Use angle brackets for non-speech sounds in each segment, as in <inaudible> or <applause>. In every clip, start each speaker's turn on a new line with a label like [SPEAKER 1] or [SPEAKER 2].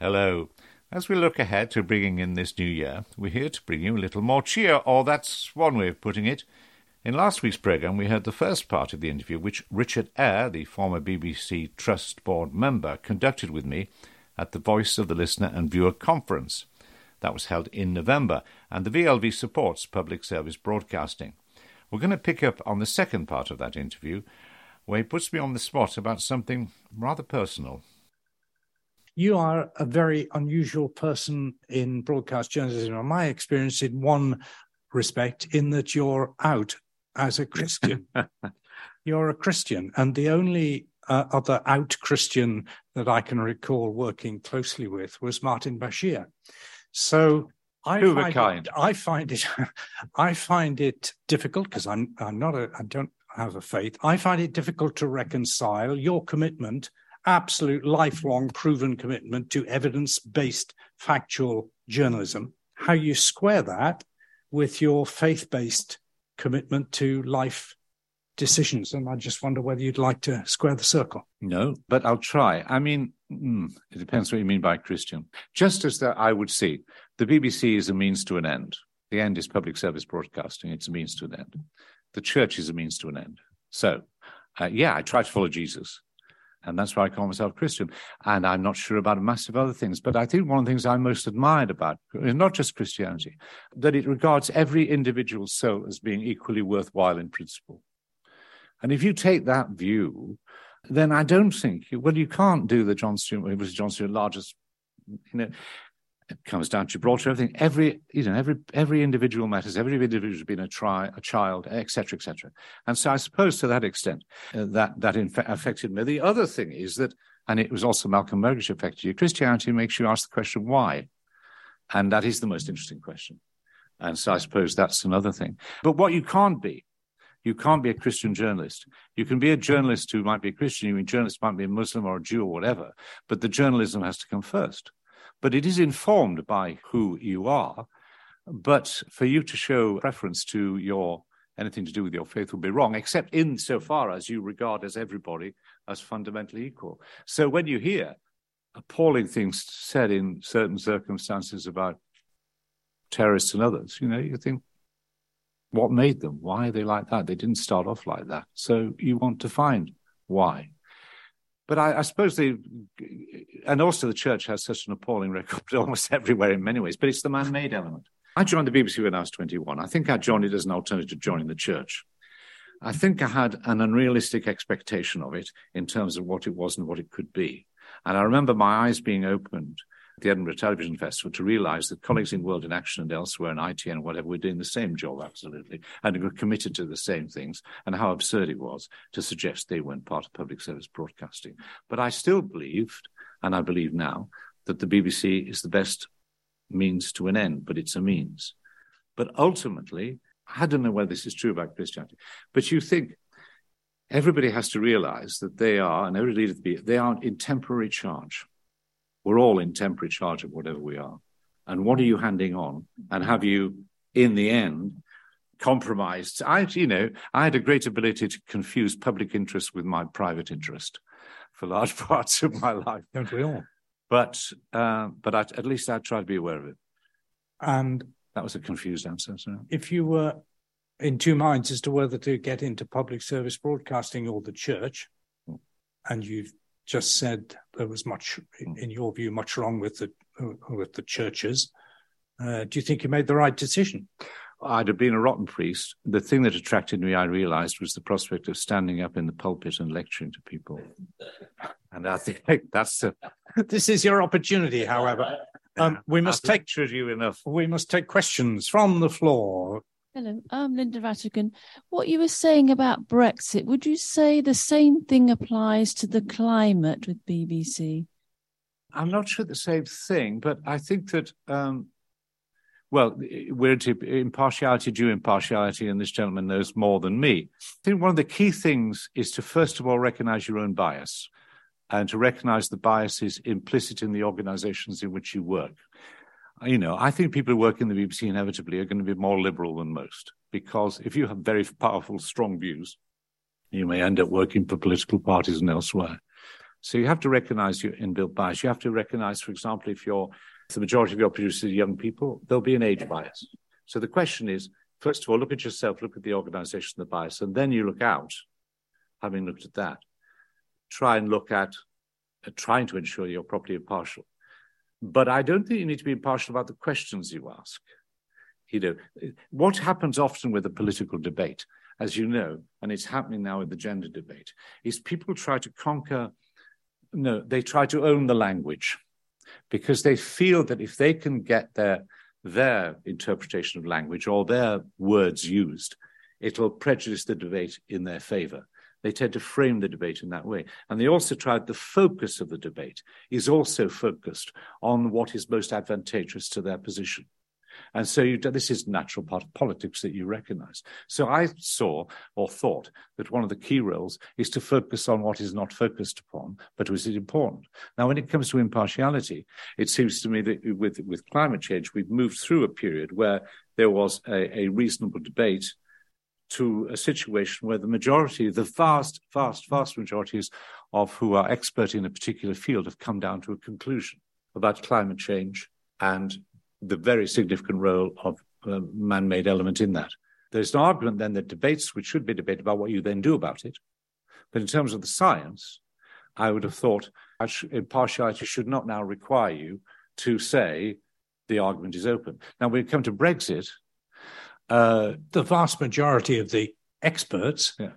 [SPEAKER 1] Hello. As we look ahead to bringing in this new year, we're here to bring you a little more cheer, or that's one way of putting it. In last week's programme, we heard the first part of the interview, which Richard Ayre, the former BBC Trust Board member, conducted with me at the Voice of the Listener and Viewer Conference. That was held in November, and the VLV supports public service broadcasting. We're going to pick up on the second part of that interview, where he puts me on the spot about something rather personal.
[SPEAKER 2] You are a very unusual person in broadcast journalism, in my experience, in one respect, in that you're out as a Christian. <laughs> you're a Christian, and the only uh, other out Christian that I can recall working closely with was Martin Bashir. So I
[SPEAKER 1] Who
[SPEAKER 2] find
[SPEAKER 1] kind?
[SPEAKER 2] It, I find it, <laughs> I find it difficult because I'm I'm not a I don't have a faith. I find it difficult to reconcile your commitment, absolute lifelong proven commitment to evidence-based factual journalism, how you square that with your faith-based commitment to life decisions. And I just wonder whether you'd like to square the circle.
[SPEAKER 1] No, but I'll try. I mean, mm, it depends what you mean by Christian. Just as that, I would see the BBC is a means to an end. The end is public service broadcasting. It's a means to an end. The church is a means to an end. So, uh, yeah, I try to follow Jesus. And that's why I call myself Christian. And I'm not sure about a massive other things. But I think one of the things I'm most admired about is not just Christianity, that it regards every individual soul as being equally worthwhile in principle. And if you take that view, then I don't think, well, you can't do the John Stuart, it was John Stuart largest, you know, it comes down to Gibraltar, everything, every, you know, every, every individual matters, every individual has been a, tri, a child, etc., etc. And so I suppose to that extent, uh, that, that in fact affected me. The other thing is that, and it was also Malcolm Muggeridge affected you, Christianity makes you ask the question, why? And that is the most interesting question. And so I suppose that's another thing. But what you can't be you can't be a Christian journalist. You can be a journalist who might be a Christian. You mean journalist might be a Muslim or a Jew or whatever, but the journalism has to come first. But it is informed by who you are. But for you to show preference to your anything to do with your faith would be wrong, except insofar as you regard as everybody as fundamentally equal. So when you hear appalling things said in certain circumstances about terrorists and others, you know, you think, what made them? Why are they like that? They didn't start off like that. So you want to find why. But I, I suppose they, and also the church has such an appalling record <laughs> almost everywhere in many ways, but it's the man made element. I joined the BBC when I was 21. I think I joined it as an alternative to joining the church. I think I had an unrealistic expectation of it in terms of what it was and what it could be. And I remember my eyes being opened the Edinburgh Television Festival to realize that colleagues in World in Action and elsewhere in ITN and whatever were doing the same job, absolutely, and were committed to the same things, and how absurd it was to suggest they weren't part of public service broadcasting. But I still believed, and I believe now, that the BBC is the best means to an end, but it's a means. But ultimately, I don't know whether this is true about Christianity, but you think everybody has to realize that they are, and every leader, they are in temporary charge. We're all in temporary charge of whatever we are. And what are you handing on? And have you, in the end, compromised? I, you know, I had a great ability to confuse public interest with my private interest for large <laughs> parts of my life.
[SPEAKER 2] Don't we all?
[SPEAKER 1] But, uh, but I, at least I tried to be aware of it.
[SPEAKER 2] And
[SPEAKER 1] that was a confused answer. So.
[SPEAKER 2] If you were in two minds as to whether to get into public service broadcasting or the church, hmm. and you've just said there was much, in your view, much wrong with the with the churches. Uh, do you think you made the right decision?
[SPEAKER 1] I'd have been a rotten priest. The thing that attracted me, I realized, was the prospect of standing up in the pulpit and lecturing to people. And I think that's the. <laughs>
[SPEAKER 2] this is your opportunity, however. <laughs> Um, we must
[SPEAKER 1] I've
[SPEAKER 2] take
[SPEAKER 1] you enough.
[SPEAKER 2] we must take questions from the floor.
[SPEAKER 3] Hello, I'm Linda Vatican. What you were saying about Brexit, would you say the same thing applies to the climate with BBC?
[SPEAKER 1] I'm not sure the same thing, but I think that, um, well, we're into impartiality, due impartiality, and this gentleman knows more than me. I think one of the key things is to, first of all, recognize your own bias and to recognize the biases implicit in the organizations in which you work you know, I think people who work in the BBC inevitably are going to be more liberal than most because if you have very powerful, strong views, you may end up working for political parties and elsewhere. So you have to recognize your inbuilt bias. You have to recognize, for example, if you're if the majority of your producers are young people, there'll be an age bias. So the question is, first of all, look at yourself, look at the organization, the bias, and then you look out, having looked at that. Try and look at uh, trying to ensure you're properly impartial. But I don't think you need to be impartial about the questions you ask. You know, what happens often with a political debate, as you know, and it's happening now with the gender debate, is people try to conquer, no, they try to own the language because they feel that if they can get their their interpretation of language or their words used, it'll prejudice the debate in their favor. They tend to frame the debate in that way. And they also tried the focus of the debate is also focused on what is most advantageous to their position. And so you, this is natural part of politics that you recognize. So I saw or thought that one of the key roles is to focus on what is not focused upon, but was it important. Now, when it comes to impartiality, it seems to me that with, with climate change, we've moved through a period where there was a, a reasonable debate to a situation where the majority, the vast, vast, vast majorities of who are expert in a particular field have come down to a conclusion about climate change and the very significant role of a man-made element in that. There's an argument then that debates, which should be debated about what you then do about it. But in terms of the science, I would have thought impartiality should not now require you to say the argument is open. Now, when we come to Brexit,
[SPEAKER 2] uh, the vast majority of the experts
[SPEAKER 1] yeah.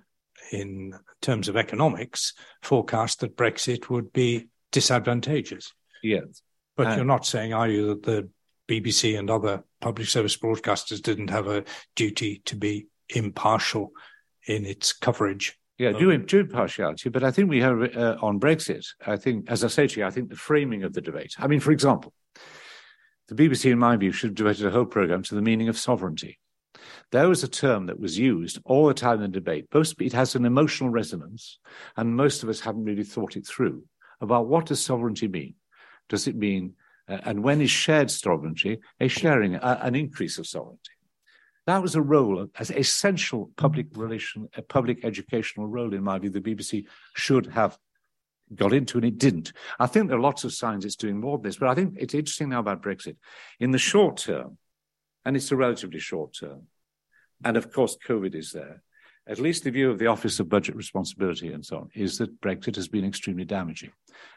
[SPEAKER 2] in terms of economics forecast that Brexit would be disadvantageous.
[SPEAKER 1] Yes.
[SPEAKER 2] But uh, you're not saying, are you, that the BBC and other public service broadcasters didn't have a duty to be impartial in its coverage?
[SPEAKER 1] Yeah, do, do impartiality, but I think we have uh, on Brexit. I think, as I say to you, I think the framing of the debate. I mean, for example, the BBC, in my view, should have devoted a whole program to the meaning of sovereignty. There was a term that was used all the time in the debate. Both, it has an emotional resonance, and most of us haven't really thought it through about what does sovereignty mean? Does it mean, uh, and when is shared sovereignty a sharing, uh, an increase of sovereignty? That was a role, as essential public relation, a public educational role, in my view, the BBC should have got into, and it didn't. I think there are lots of signs it's doing more than this, but I think it's interesting now about Brexit. In the short term, and it's a relatively short term. And of course, COVID is there. At least the view of the Office of Budget Responsibility and so on is that Brexit has been extremely damaging.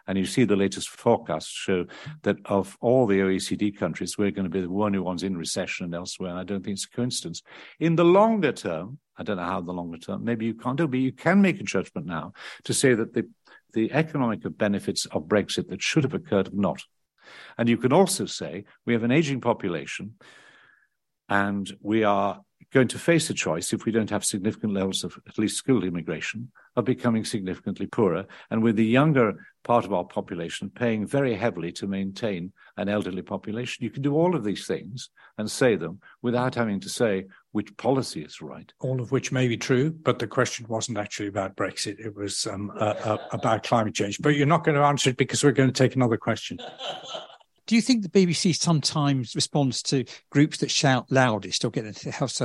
[SPEAKER 1] And you see the latest forecasts show that of all the OECD countries, we're going to be the only ones in recession and elsewhere. And I don't think it's a coincidence. In the longer term, I don't know how the longer term, maybe you can't do, but you can make a judgment now to say that the, the economic benefits of Brexit that should have occurred have not. And you can also say we have an aging population and we are going to face a choice, if we don't have significant levels of at least skilled immigration, of becoming significantly poorer. And with the younger part of our population paying very heavily to maintain an elderly population, you can do all of these things and say them without having to say which policy is right.
[SPEAKER 2] All of which may be true, but the question wasn't actually about Brexit. It was um, uh, uh, about climate change. But you're not going to answer it because we're going to take another question. <laughs>
[SPEAKER 4] Do you think the BBC sometimes responds to groups that shout loudest or get themselves,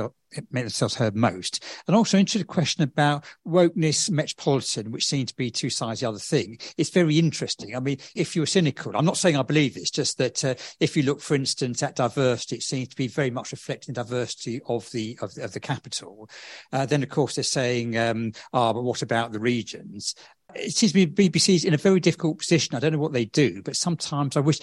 [SPEAKER 4] make themselves heard most? And also interested a question about wokeness, metropolitan, which seem to be two sides the other thing. It's very interesting. I mean, if you're cynical, I'm not saying I believe this, just that uh, if you look, for instance, at diversity, it seems to be very much reflecting the diversity of the of, of the capital. Uh, then, of course, they're saying, um, ah, but what about the regions? it seems to be BBC's in a very difficult position. I don't know what they do, but sometimes I wish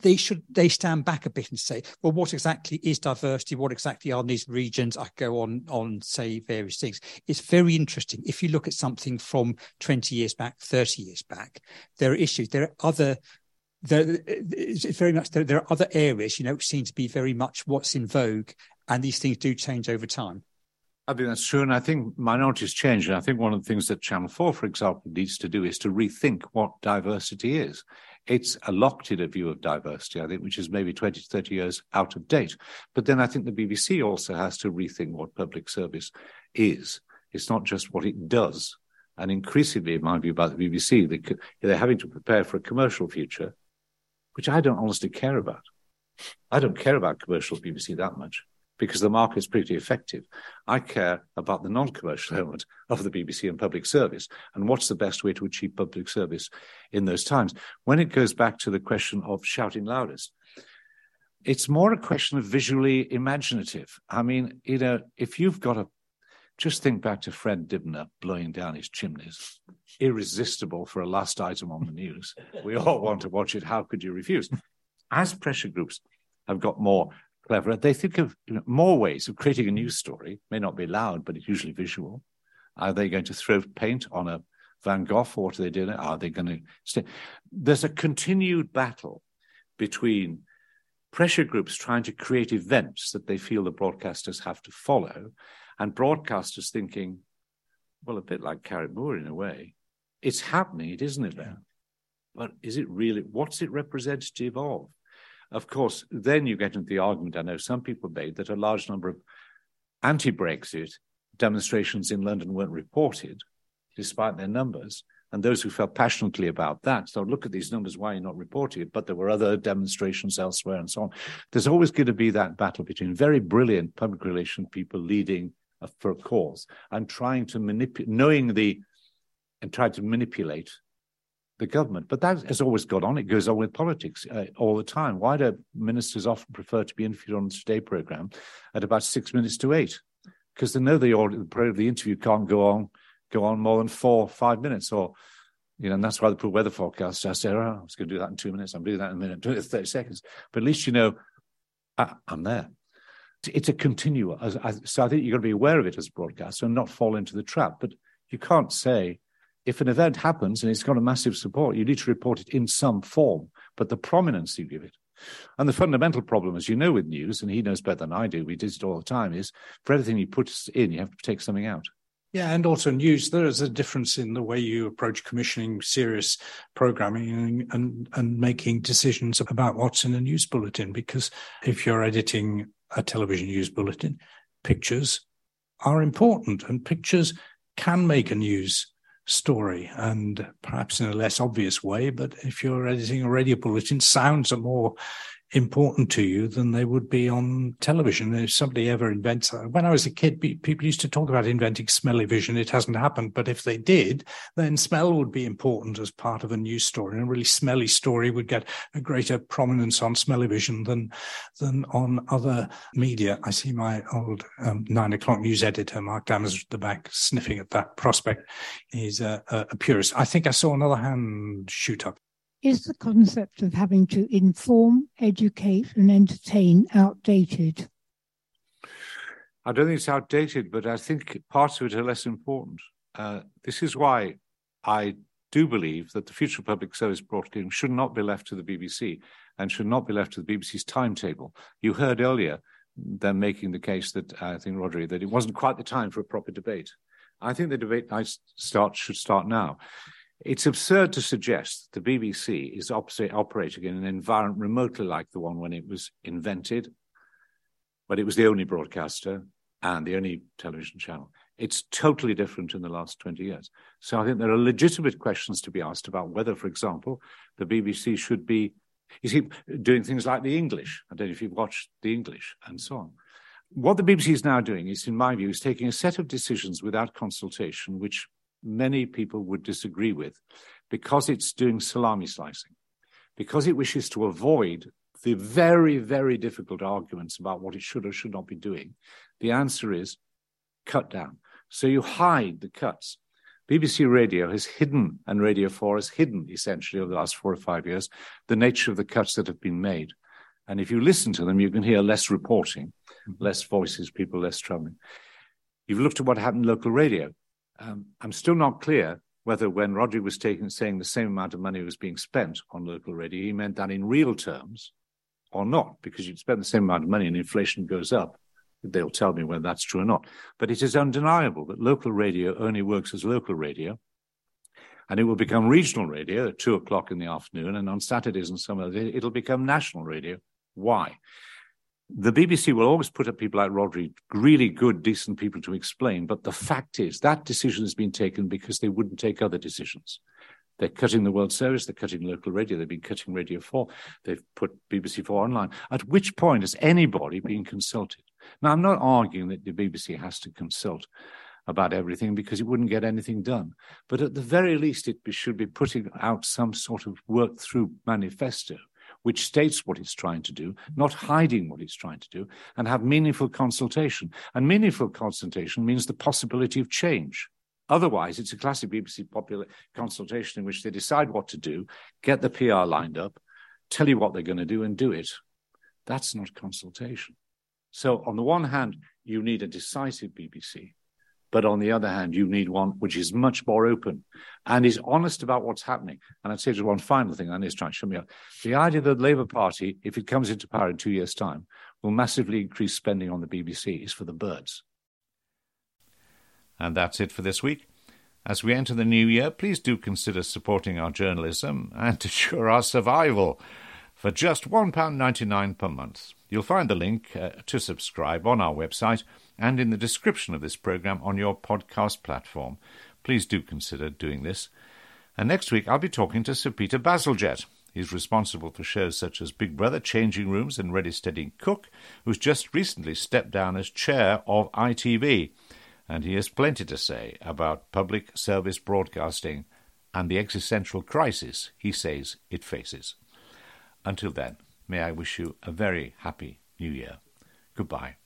[SPEAKER 4] they should they stand back a bit and say, well, what exactly is diversity? What exactly are these regions? I go on on say various things. It's very interesting. If you look at something from 20 years back, 30 years back, there are issues. There are other there, it's very much there, there are other areas, you know, which seem to be very much what's in vogue, and these things do change over time.
[SPEAKER 1] I think that's true. And I think minorities change. And I think one of the things that Channel 4, for example, needs to do is to rethink what diversity is it's a locked in a view of diversity, I think, which is maybe 20 to 30 years out of date. But then I think the BBC also has to rethink what public service is. It's not just what it does. And increasingly, in my view, about the BBC, they, they're having to prepare for a commercial future, which I don't honestly care about. I don't care about commercial BBC that much. Because the market's pretty effective. I care about the non-commercial element of the BBC and public service and what's the best way to achieve public service in those times. When it goes back to the question of shouting loudest, it's more a question of visually imaginative. I mean, you know, if you've got a just think back to Fred Dibnah blowing down his chimneys. Irresistible for a last item on the news. We all want to watch it. How could you refuse? As pressure groups have got more clever, they think of you know, more ways of creating a news story. May not be loud, but it's usually visual. Are they going to throw paint on a Van Gogh? What are they doing? Are they going to stay? There's a continued battle between pressure groups trying to create events that they feel the broadcasters have to follow and broadcasters thinking, well, a bit like Carrickmore in a way. It's happening, it isn't it yeah. But is it really, what's it representative of? Of course, then you get into the argument I know some people made that a large number of anti Brexit demonstrations in London weren't reported, despite their numbers. And those who felt passionately about that so look at these numbers, why are you not reporting it? But there were other demonstrations elsewhere and so on. There's always going to be that battle between very brilliant public relation people leading for a cause and trying to manipulate, knowing the, and trying to manipulate the government. But that has always gone on. It goes on with politics uh, all the time. Why do ministers often prefer to be interviewed on the Today program at about six minutes to eight? Because they know the, the, the interview can't go on go on more than four, five minutes, or you know, and that's why they put weather forecast. I say, oh, I was going to do that in two minutes. I'm doing that in a minute, do it in 30 seconds. But at least you know I, am there it's a continuum. So I think you've got to be aware of it as a broadcaster and not fall into the trap. But you can't say if an event happens and it's got a massive support, you need to report it in some form, but the prominence you give it. And the fundamental problem, as you know, with news, and he knows better than I do, we did it all the time, is for everything you put in, you have to take something out.
[SPEAKER 2] Yeah, and also news. There is a difference in the way you approach commissioning serious programming and, and, and making decisions about what's in a news bulletin. Because if you're editing a television news bulletin, pictures are important and pictures can make a news story and perhaps in a less obvious way. But if you're editing a radio bulletin, sounds are more important to you than they would be on television. If somebody ever invents, when I was a kid, people used to talk about inventing smelly vision. It hasn't happened, but if they did, then smell would be important as part of a news story. And a really smelly story would get a greater prominence on smelly vision than than on other media. I see my old um, nine o'clock news editor, Mark Damazer, at the back, sniffing at that prospect. He's a, a purist. I think I saw another hand shoot up.
[SPEAKER 5] Is the concept of having to inform, educate, and entertain outdated?
[SPEAKER 1] I don't think it's outdated, but I think parts of it are less important. Uh, this is why I do believe that the future of public service broadcasting should not be left to the BBC and should not be left to the BBC's timetable. You heard earlier them making the case that I think, Rhodri, that it wasn't quite the time for a proper debate. I think the debate I start, should start now. It's absurd to suggest that the BBC is operating in an environment remotely like the one when it was invented, but it was the only broadcaster and the only television channel. It's totally different in the last 20 years. So I think there are legitimate questions to be asked about whether, for example, the BBC should be, you see, doing things like the English. I don't know if you've watched the English and so on. What the BBC is now doing is, in my view, is taking a set of decisions without consultation, which many people would disagree with because it's doing salami slicing, because it wishes to avoid the very, very difficult arguments about what it should or should not be doing. The answer is cut down. So you hide the cuts. BBC Radio has hidden, and Radio 4 has hidden essentially over the last four or five years, the nature of the cuts that have been made. And if you listen to them, you can hear less reporting, mm-hmm. less voices, people less traveling. You've looked at what happened in local radio. Um, I'm still not clear whether when Rhodri was taking, saying the same amount of money was being spent on local radio, he meant that in real terms or not, because you'd spend the same amount of money and inflation goes up. They'll tell me whether that's true or not. But it is undeniable that local radio only works as local radio. And it will become regional radio at two o'clock in the afternoon. And on Saturdays and some other, it'll become national radio. Why? The BBC will always put up people like Rhodri, really good, decent people to explain. But the fact is that decision has been taken because they wouldn't take other decisions. They're cutting the World Service, they're cutting local radio, they've been cutting Radio 4, they've put BBC 4 online. At which point has anybody been consulted? Now, I'm not arguing that the BBC has to consult about everything because it wouldn't get anything done. But at the very least, it should be putting out some sort of work through manifesto which states what it's trying to do, not hiding what it's trying to do, and have meaningful consultation. And meaningful consultation means the possibility of change. Otherwise, it's a classic BBC popular consultation in which they decide what to do, get the PR lined up, tell you what they're going to do, and do it. That's not consultation. So, on the one hand, you need a decisive BBC. But on the other hand, you need one which is much more open and is honest about what's happening. And I'd say just one final thing, and is trying to show me up. The idea that the Labour Party, if it comes into power in two years' time, will massively increase spending on the BBC is for the birds.
[SPEAKER 6] And that's it for this week. As we enter the new year, please do consider supporting our journalism and <laughs> to ensure our survival for just £1.99 per month. You'll find the link uh, to subscribe on our website and in the description of this program on your podcast platform. Please do consider doing this. And next week, I'll be talking to Sir Peter Bazalgette. He's responsible for shows such as Big Brother, Changing Rooms, and Ready Steady Cook, who's just recently stepped down as chair of ITV. And he has plenty to say about public service broadcasting and the existential crisis he says it faces. Until then, may I wish you a very happy new year. Goodbye.